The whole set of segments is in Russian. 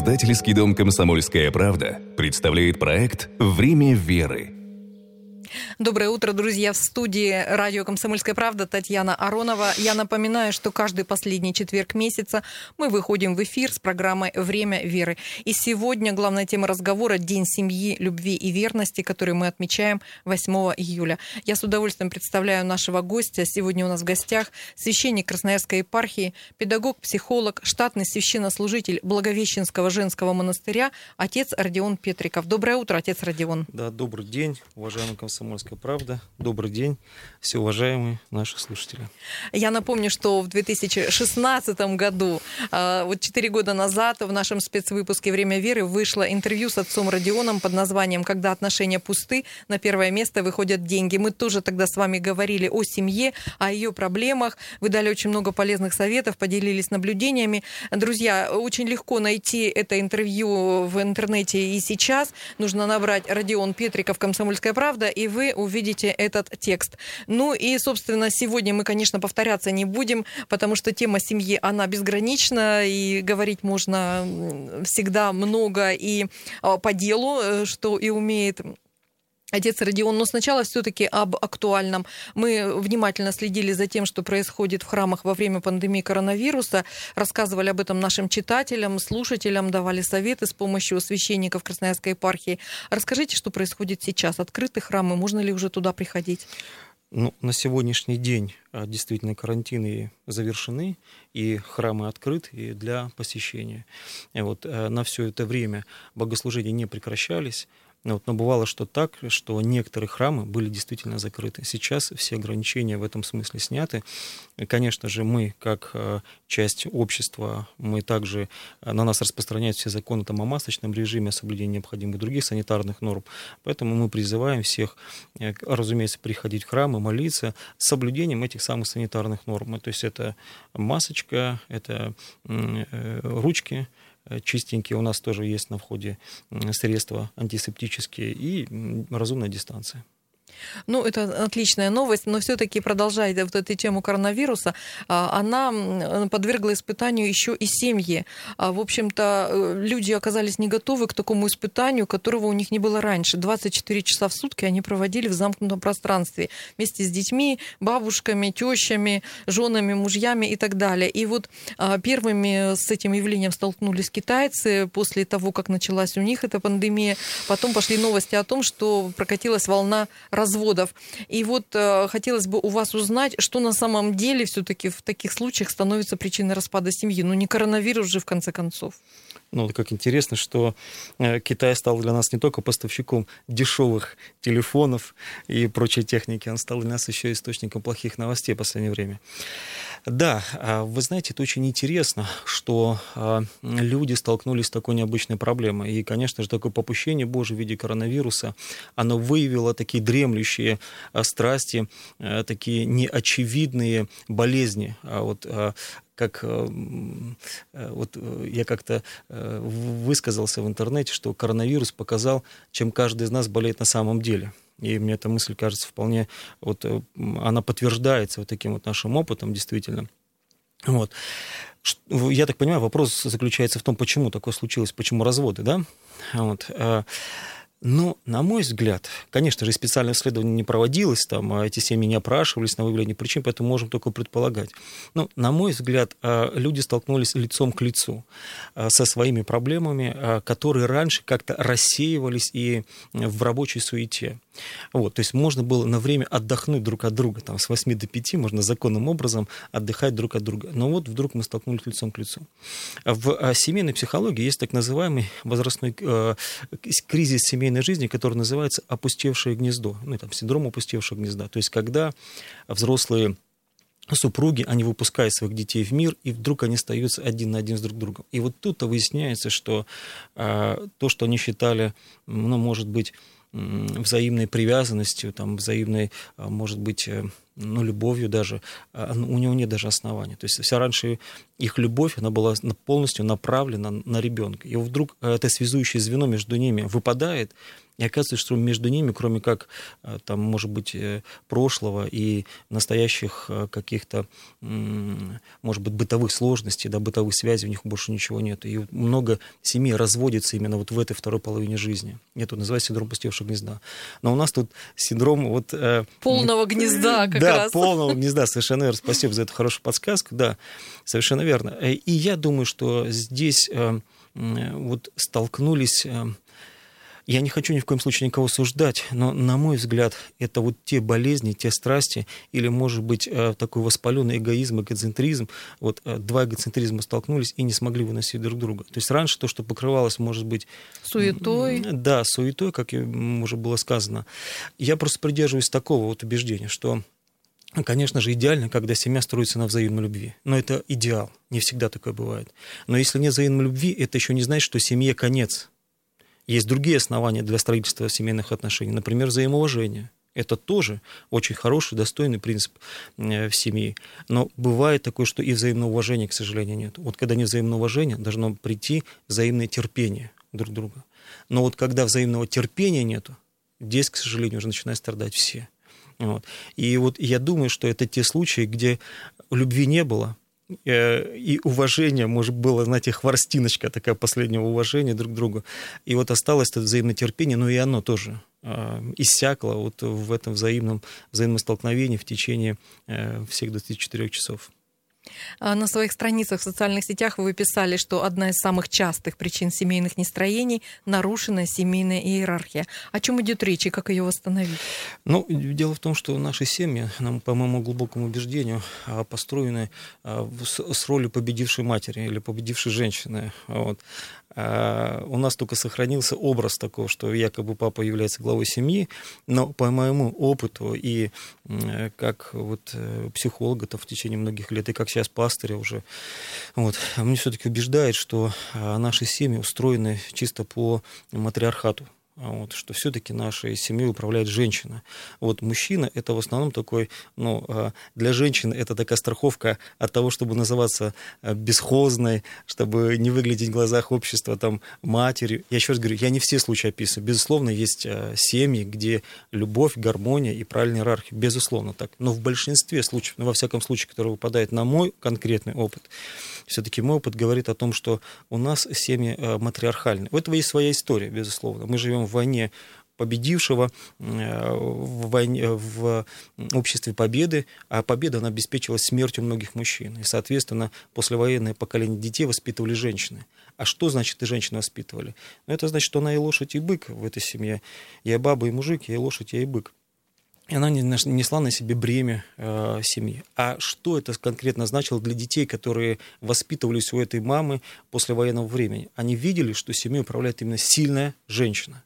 Издательский дом «Комсомольская правда» представляет проект «Время веры». Доброе утро, друзья. В студии радио «Комсомольская правда» Татьяна Аронова. Я напоминаю, что каждый последний четверг месяца мы выходим в эфир с программой «Время веры». И сегодня главная тема разговора – День семьи, любви и верности, который мы отмечаем 8 июля. Я с удовольствием представляю нашего гостя. Сегодня у нас в гостях священник Красноярской епархии, педагог, психолог, штатный священнослужитель Благовещенского женского монастыря, отец Родион Петриков. Доброе утро, отец Родион. Да, добрый день, уважаемый комсомольский «Комсомольская правда». Добрый день, все уважаемые наши слушатели. Я напомню, что в 2016 году, а, вот 4 года назад, в нашем спецвыпуске «Время веры» вышло интервью с отцом Родионом под названием «Когда отношения пусты, на первое место выходят деньги». Мы тоже тогда с вами говорили о семье, о ее проблемах. Вы дали очень много полезных советов, поделились наблюдениями. Друзья, очень легко найти это интервью в интернете и сейчас. Нужно набрать «Родион Петриков. Комсомольская правда» и вы увидите этот текст. Ну и, собственно, сегодня мы, конечно, повторяться не будем, потому что тема семьи, она безгранична, и говорить можно всегда много и а, по делу, э, что и умеет Отец Родион, но сначала все-таки об актуальном. Мы внимательно следили за тем, что происходит в храмах во время пандемии коронавируса, рассказывали об этом нашим читателям, слушателям, давали советы с помощью священников Красноярской епархии. Расскажите, что происходит сейчас? Открыты храмы? Можно ли уже туда приходить? Ну, на сегодняшний день а, действительно карантины завершены, и храмы открыты для посещения. И вот э, на все это время богослужения не прекращались, вот, но бывало, что так, что некоторые храмы были действительно закрыты. Сейчас все ограничения в этом смысле сняты. Конечно же, мы, как э, часть общества, мы также, э, на нас распространяют все законы там, о масочном режиме, о соблюдении необходимых других санитарных норм. Поэтому мы призываем всех, э, разумеется, приходить в храмы, молиться с соблюдением этих самых санитарных норм. То есть это масочка, это ручки, чистенькие. У нас тоже есть на входе средства антисептические и разумная дистанция. Ну, это отличная новость, но все-таки продолжая вот эту тему коронавируса, а, она подвергла испытанию еще и семьи. А, в общем-то, э, люди оказались не готовы к такому испытанию, которого у них не было раньше. 24 часа в сутки они проводили в замкнутом пространстве вместе с детьми, бабушками, тещами, женами, мужьями и так далее. И вот а, первыми с этим явлением столкнулись китайцы после того, как началась у них эта пандемия. Потом пошли новости о том, что прокатилась волна разводов. И вот э, хотелось бы у вас узнать, что на самом деле все-таки в таких случаях становится причиной распада семьи. Ну не коронавирус же в конце концов. Ну, как интересно, что э, Китай стал для нас не только поставщиком дешевых телефонов и прочей техники, он стал для нас еще источником плохих новостей в последнее время. Да, а вы знаете, это очень интересно, что а, люди столкнулись с такой необычной проблемой. И, конечно же, такое попущение Божие в виде коронавируса, оно выявило такие дремлющие а, страсти, такие неочевидные болезни. Вот как э, э, вот э, я как-то высказался в интернете, что коронавирус показал, чем каждый из нас болеет на самом деле. И мне эта мысль кажется вполне, вот она подтверждается вот таким вот нашим опытом, действительно. Вот. Я так понимаю, вопрос заключается в том, почему такое случилось, почему разводы, да? Вот. Ну, на мой взгляд, конечно же, специальное исследование не проводилось, там, а эти семьи не опрашивались на выявление причин, поэтому можем только предполагать. Но, на мой взгляд, а, люди столкнулись лицом к лицу а, со своими проблемами, которые раньше как-то рассеивались и в рабочей суете. Вот, то есть можно было на время отдохнуть друг от друга, там, с 8 до 5 можно законным образом отдыхать друг от друга. Но вот вдруг мы столкнулись лицом к лицу. В семейной психологии есть так называемый возрастной э, кризис семейной семейной жизни, который называется «опустевшее гнездо», ну, там, синдром опустевшего гнезда. То есть, когда взрослые супруги, они выпускают своих детей в мир, и вдруг они остаются один на один с друг другом. И вот тут-то выясняется, что э, то, что они считали, ну, может быть, взаимной привязанностью, там, взаимной, а, может быть, э, ну, любовью даже, а, у него нет даже основания. То есть вся раньше их любовь, она была полностью направлена на ребенка. И вдруг это связующее звено между ними выпадает, И оказывается, что между ними, кроме как, э, там, может быть, э, прошлого и настоящих э, каких-то, может быть, бытовых сложностей, да, бытовых связей, у них больше ничего нет. И много семей разводится именно вот в этой второй половине жизни. Это называется синдром пустевшего гнезда. Но у нас тут синдром вот... Полного гнезда как да, раз. Да, полного гнезда, совершенно верно. Спасибо за эту хорошую подсказку. Да, совершенно верно. И я думаю, что здесь вот столкнулись я не хочу ни в коем случае никого суждать, но, на мой взгляд, это вот те болезни, те страсти, или, может быть, э, такой воспаленный эгоизм, эгоцентризм. Вот э, два эгоцентризма столкнулись и не смогли выносить друг друга. То есть раньше то, что покрывалось, может быть... Суетой. Да, суетой, как уже было сказано. Я просто придерживаюсь такого вот убеждения, что Конечно же, идеально, когда семья строится на взаимной любви. Но это идеал. Не всегда такое бывает. Но если нет взаимной любви, это еще не значит, что семье конец. Есть другие основания для строительства семейных отношений, например, взаимоуважение. Это тоже очень хороший, достойный принцип э, в семье. Но бывает такое, что и взаимного к сожалению, нет. Вот когда нет взаимного должно прийти взаимное терпение друг друга. Но вот когда взаимного терпения нету, здесь, к сожалению, уже начинают страдать все. Вот. И вот я думаю, что это те случаи, где любви не было, и уважение, может, было, знаете, хворстиночка такая последнего уважения друг к другу. И вот осталось это взаимное терпение, но и оно тоже э, иссякло вот в этом взаимном, взаимном столкновении в течение э, всех 24 часов. А, на своих страницах в социальных сетях вы писали, что одна из самых частых причин семейных нестроений – нарушенная семейная иерархия. О чем идет речь и как ее восстановить? Ну, дело в том, что наши семьи, нам, по моему глубокому убеждению, а, построены а, с ролью победившей матери или победившей женщины. Вот. У нас только сохранился образ такого, что якобы папа является главой семьи, но по моему опыту и как вот э, психолога -то в течение многих лет, и как сейчас пастыря уже, вот, мне все-таки убеждает, что а, наши семьи устроены чисто по матриархату. А вот, что все-таки нашей семьей управляет женщина. Вот мужчина это в основном такой, ну, а, для женщины это такая страховка от того, чтобы называться а, бесхозной, чтобы не выглядеть в глазах общества там матерью. Я еще раз говорю, я не все случаи описываю. Безусловно, есть семьи, где любовь, гармония и правильная иерархия. Безусловно так. Но в большинстве случаев, ну, во всяком случае, который выпадает на мой конкретный опыт, все-таки мой опыт говорит о том, что у нас семьи матриархальны. У этого есть своя история, безусловно. Мы живем в войне победившего э, в, войне, в обществе победы, а победа она обеспечивалась смертью многих мужчин. И, соответственно, послевоенное поколение детей воспитывали женщины. А что значит и женщины воспитывали? Ну, это значит, что она и лошадь, и бык в этой семье. Я баба, и мужик, я и лошадь, я и бык. И она несла на себе бремя э, семьи. А что это конкретно значило для детей, которые воспитывались у этой мамы после военного времени? Они видели, что семьей управляет именно сильная женщина.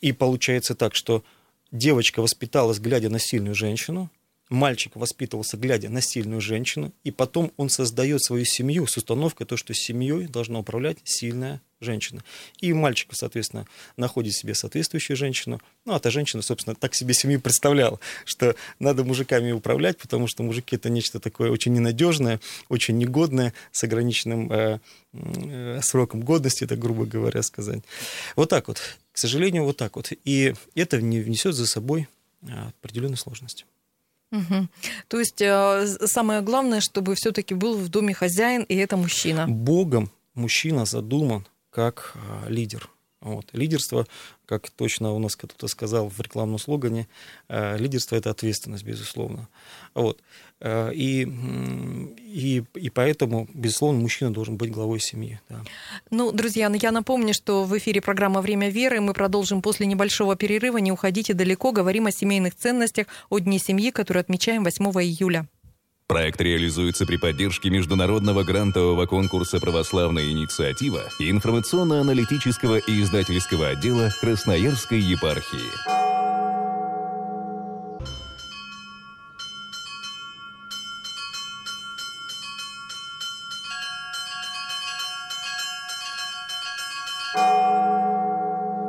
И получается так, что девочка воспиталась, глядя на сильную женщину, мальчик воспитывался, глядя на сильную женщину, и потом он создает свою семью с установкой, то, что семьей должна управлять сильная женщина. И мальчик, соответственно, находит себе соответствующую женщину. Ну, а та женщина, собственно, так себе семью представляла, что надо мужиками управлять, потому что мужики это нечто такое очень ненадежное, очень негодное, с ограниченным э, э, сроком годности, это грубо говоря сказать. Вот так вот. К сожалению, вот так вот. И это не внесет за собой а, определенные сложности. Угу. То есть э, самое главное, чтобы все-таки был в доме хозяин, и это мужчина. Богом мужчина задуман как а, лидер. Вот. Лидерство, как точно у нас кто-то сказал в рекламном слогане, а, лидерство это ответственность, безусловно. Вот. А, и, и, и поэтому, безусловно, мужчина должен быть главой семьи. Да. Ну, друзья, ну я напомню, что в эфире программа «Время веры». Мы продолжим после небольшого перерыва. Не уходите далеко. Говорим о семейных ценностях, о Дне семьи, который отмечаем 8 июля. Проект реализуется при поддержке международного грантового конкурса «Православная инициатива» и информационно-аналитического и издательского отдела Красноярской епархии.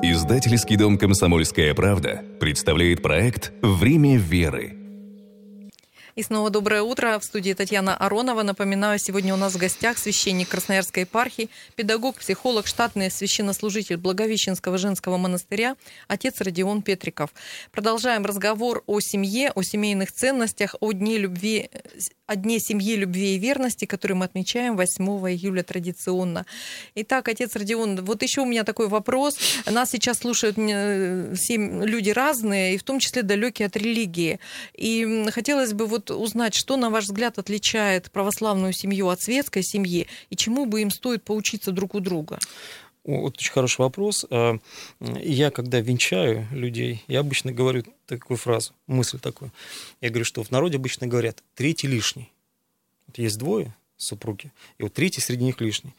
Издательский дом «Комсомольская правда» представляет проект «Время веры» И снова доброе утро. В студии Татьяна Аронова. Напоминаю, сегодня у нас в гостях священник Красноярской епархии, педагог, психолог, штатный священнослужитель Благовещенского женского монастыря, отец Родион Петриков. Продолжаем разговор о семье, о семейных ценностях, о дне любви, о дне семьи, любви и верности, который мы отмечаем 8 июля традиционно. Итак, отец Родион, вот еще у меня такой вопрос. Нас сейчас слушают люди разные, и в том числе далекие от религии. И хотелось бы вот узнать, что, на ваш взгляд, отличает православную семью от светской семьи, и чему бы им стоит поучиться друг у друга? Вот очень хороший вопрос. А, я, когда венчаю людей, я обычно говорю такую фразу, мысль такую. Я говорю, что в народе обычно говорят «третий лишний». Вот есть двое супруги, и вот третий среди них лишний.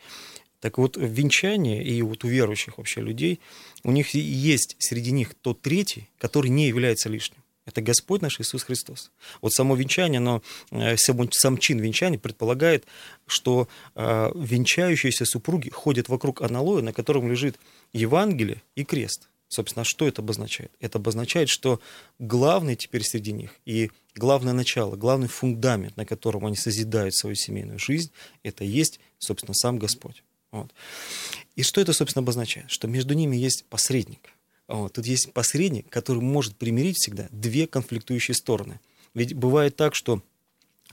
Так вот, в венчании и вот у верующих вообще людей, у них есть среди них тот третий, который не является лишним. Это Господь наш Иисус Христос. Вот само венчание, но э, сам чин венчания предполагает, что э, венчающиеся супруги ходят вокруг аналоя, на котором лежит Евангелие и крест. Собственно, что это обозначает? Это обозначает, что главный теперь среди них и главное начало, главный фундамент, на котором они созидают свою семейную жизнь, это есть, собственно, сам Господь. Вот. И что это, собственно, обозначает? Что между ними есть посредник – вот. Тут есть посредник, который может примирить всегда две конфликтующие стороны. Ведь бывает так, что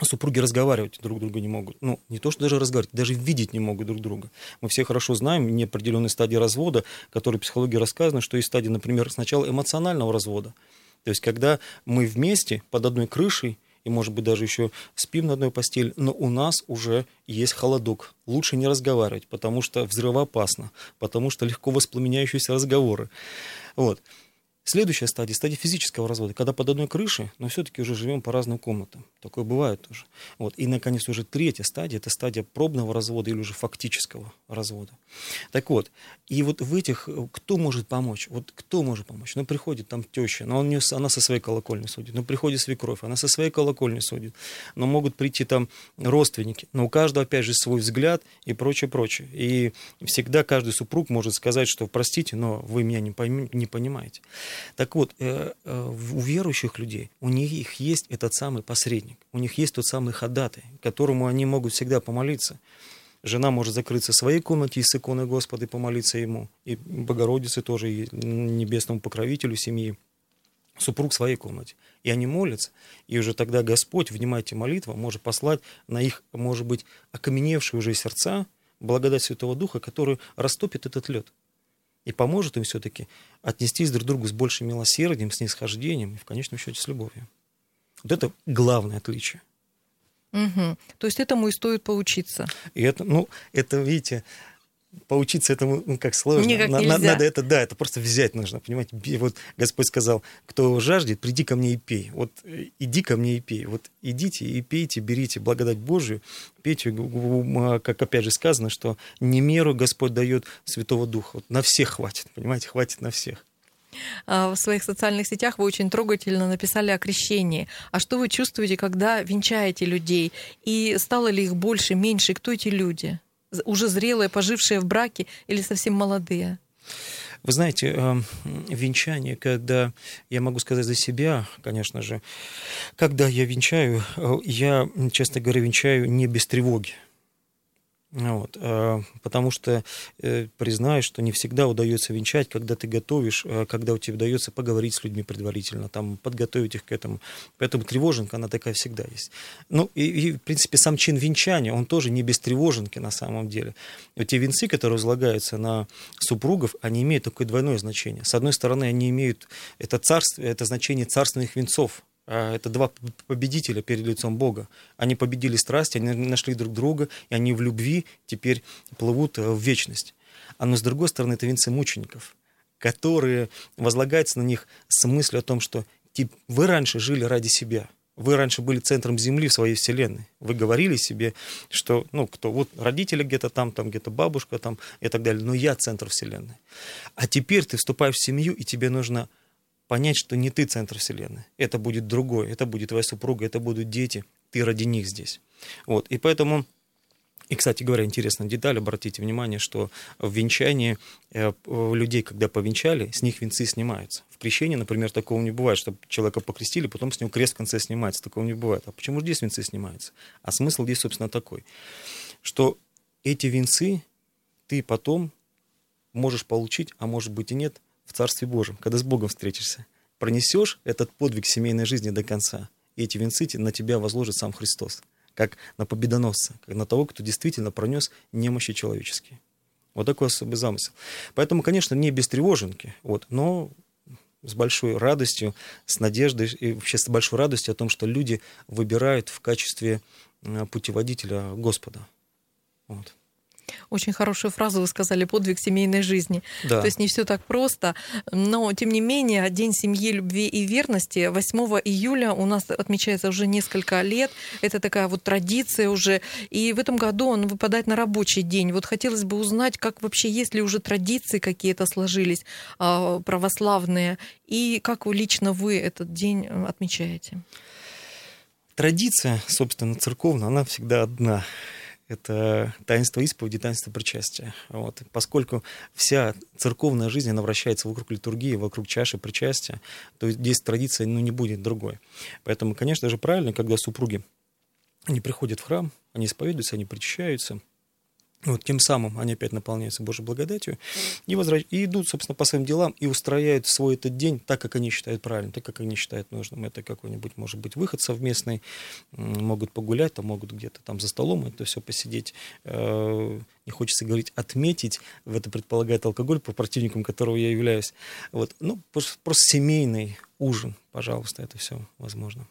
супруги разговаривать друг друга не могут. Ну, не то, что даже разговаривать, даже видеть не могут друг друга. Мы все хорошо знаем неопределенные стадии развода, которые в психологии рассказаны, что есть стадии, например, сначала эмоционального развода. То есть, когда мы вместе под одной крышей, и, может быть, даже еще спим на одной постели, но у нас уже есть холодок. Лучше не разговаривать, потому что взрывоопасно, потому что легко воспламеняющиеся разговоры. Вот. Следующая стадия, стадия физического развода, когда под одной крышей, но все-таки уже живем по разным комнатам. Такое бывает тоже. Вот. И, наконец, уже третья стадия, это стадия пробного развода или уже фактического развода. Так вот, и вот в этих, кто может помочь? Вот кто может помочь? Ну, приходит там теща, но он она со своей колокольни судит. Ну, приходит свекровь, она со своей колокольни судит. Но могут прийти там родственники. Но у каждого, опять же, свой взгляд и прочее, прочее. И всегда каждый супруг может сказать, что, простите, но вы меня не, пойми, не понимаете. Так вот, э, э, у верующих людей, у них есть этот самый посредник, у них есть тот самый ходатай, которому они могут всегда помолиться. Жена может закрыться в своей комнате и с иконой Господа помолиться ему, и Богородице тоже, и небесному покровителю семьи, супруг в своей комнате. И они молятся, и уже тогда Господь, внимайте молитва, может послать на их, может быть, окаменевшие уже сердца благодать Святого Духа, который растопит этот лед и поможет им все-таки отнестись друг к другу с большим милосердием, с нисхождением и в конечном счете с любовью. Вот это главное отличие. Угу. То есть этому и стоит поучиться. И это, ну, это, видите, поучиться этому, ну, как сложно. Никак нельзя. Надо это, да, это просто взять нужно, понимаете. Вот Господь сказал, кто жаждет, приди ко мне и пей. Вот э, иди ко мне и пей. Вот идите и пейте, берите благодать Божию, пейте, а, как опять же сказано, что не меру Господь дает Святого Духа. Вот на всех хватит, понимаете, хватит на всех. А, в своих социальных сетях вы очень трогательно написали о крещении. А что вы чувствуете, когда венчаете людей? И стало ли их больше, меньше? Кто эти люди? Уже зрелые, пожившие в браке или совсем молодые? Вы знаете, эм, венчание, когда я могу сказать за себя, конечно же, когда я венчаю, э, я, честно говоря, венчаю не без тревоги. Вот, э, потому что э, признаю, что не всегда удается венчать, когда ты готовишь, э, когда у тебя удается поговорить с людьми предварительно, там, подготовить их к этому. Поэтому тревоженка, она такая всегда есть. Ну, и, и в принципе, сам чин венчания, он тоже не без тревоженки на самом деле. Вот те венцы, которые возлагаются на супругов, они имеют такое двойное значение. С одной стороны, они имеют это, царство, это значение царственных венцов, это два победителя перед лицом Бога. Они победили страсть, они нашли друг друга, и они в любви теперь плывут э, в вечность. А но с другой стороны, это венцы мучеников, которые возлагаются на них с мыслью о том, что вы раньше жили ради себя, вы раньше были центром Земли в своей вселенной. Вы говорили себе, что, ну, кто, вот родители где-то там, там где-то бабушка там и так далее, но я центр вселенной. А теперь ты вступаешь в семью, и тебе нужно понять, что не ты центр вселенной, это будет другой, это будет твоя супруга, это будут дети, ты ради них здесь. Вот, и поэтому И, кстати говоря, интересная деталь, обратите внимание, что в венчании э, людей, когда повенчали, с них венцы снимаются. В крещении, например, такого не бывает, чтобы человека покрестили, потом с него крест в конце снимается. Такого не бывает. А почему здесь венцы снимаются? А смысл здесь, собственно, такой, что эти венцы ты потом можешь получить, а может быть и нет, в Царстве Божьем, когда с Богом встретишься. Пронесешь этот подвиг семейной жизни до конца, и эти венцы на тебя возложит сам Христос как на победоносца, как на того, кто действительно пронес немощи человеческие. Вот такой особый замысел. Поэтому, конечно, не без тревоженки, вот, но с большой радостью, с надеждой и вообще с большой радостью о том, что люди выбирают в качестве э, путеводителя Господа. Вот. Очень хорошую фразу вы сказали, подвиг семейной жизни. Да. То есть не все так просто, но тем не менее День семьи, любви и верности 8 июля у нас отмечается уже несколько лет. Это такая вот традиция уже. И в этом году он выпадает на рабочий день. Вот хотелось бы узнать, как вообще, есть ли уже традиции какие-то сложились а, православные, и как лично вы этот день э, отмечаете? Традиция, собственно, церковная, она всегда одна это таинство исповеди, таинство причастия. Вот. Поскольку вся церковная жизнь, она вращается вокруг литургии, вокруг чаши причастия, то здесь традиция ну, не будет другой. Поэтому, конечно же, правильно, когда супруги они приходят в храм, они исповедуются, они причащаются, вот, тем самым они опять наполняются Божьей благодатью и, возвращ... и идут, собственно, по своим делам и устрояют свой этот день так, как они считают правильным, так, как они считают нужным. Это какой-нибудь, может быть, выход совместный, могут погулять, там могут где-то там за столом это все посидеть. Э, не хочется говорить отметить, в это предполагает алкоголь, по противникам которого я являюсь. Вот, ну, просто, просто семейный ужин, пожалуйста, это все возможно.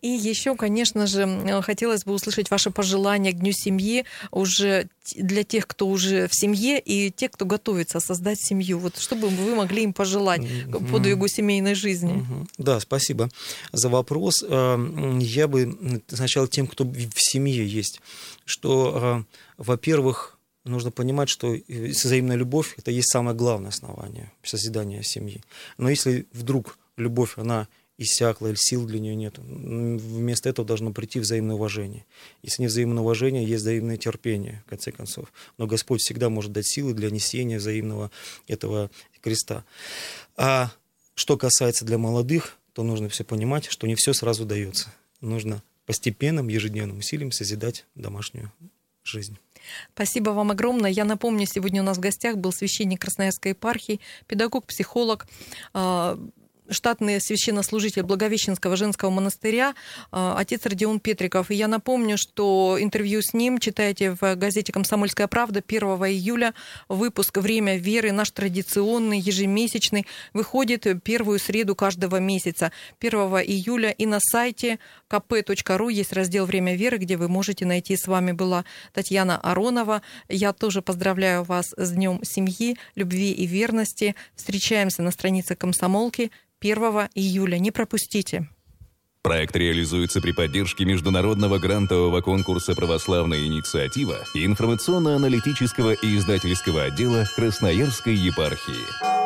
И еще, конечно же, хотелось бы услышать ваше пожелание к Дню семьи уже для тех, кто уже в семье, и тех, кто готовится создать семью. Вот что бы вы могли им пожелать угу. подвигу семейной жизни? Угу. Да, спасибо за вопрос. Эм, я бы сначала тем, кто в семье есть, что, э, во-первых, нужно понимать, что взаимная любовь – это есть самое главное основание созидания семьи. Но если вдруг любовь, она иссякла, или сил для нее нет. Вместо этого должно прийти взаимное уважение. Если не взаимное уважение, есть взаимное терпение, в конце концов. Но Господь всегда может дать силы для несения взаимного этого креста. А что касается для молодых, то нужно все понимать, что не все сразу дается. Нужно постепенным, ежедневным усилием созидать домашнюю жизнь. Спасибо вам огромное. Я напомню, сегодня у нас в гостях был священник Красноярской епархии, педагог, психолог, а, штатный священнослужитель Благовещенского женского монастыря, а, отец Родион Петриков. И я напомню, что интервью с ним читаете в газете «Комсомольская правда» 1 июля. Выпуск «Время веры», наш традиционный, ежемесячный, выходит первую среду каждого месяца. 1 июля и на сайте kp.ru есть раздел «Время веры», где вы можете найти. С вами была Татьяна Аронова. Я тоже поздравляю вас с Днем семьи, любви и верности. Встречаемся на странице комсомолки 1 июля. Не пропустите. Проект реализуется при поддержке международного грантового конкурса «Православная инициатива» и информационно-аналитического и издательского отдела Красноярской епархии.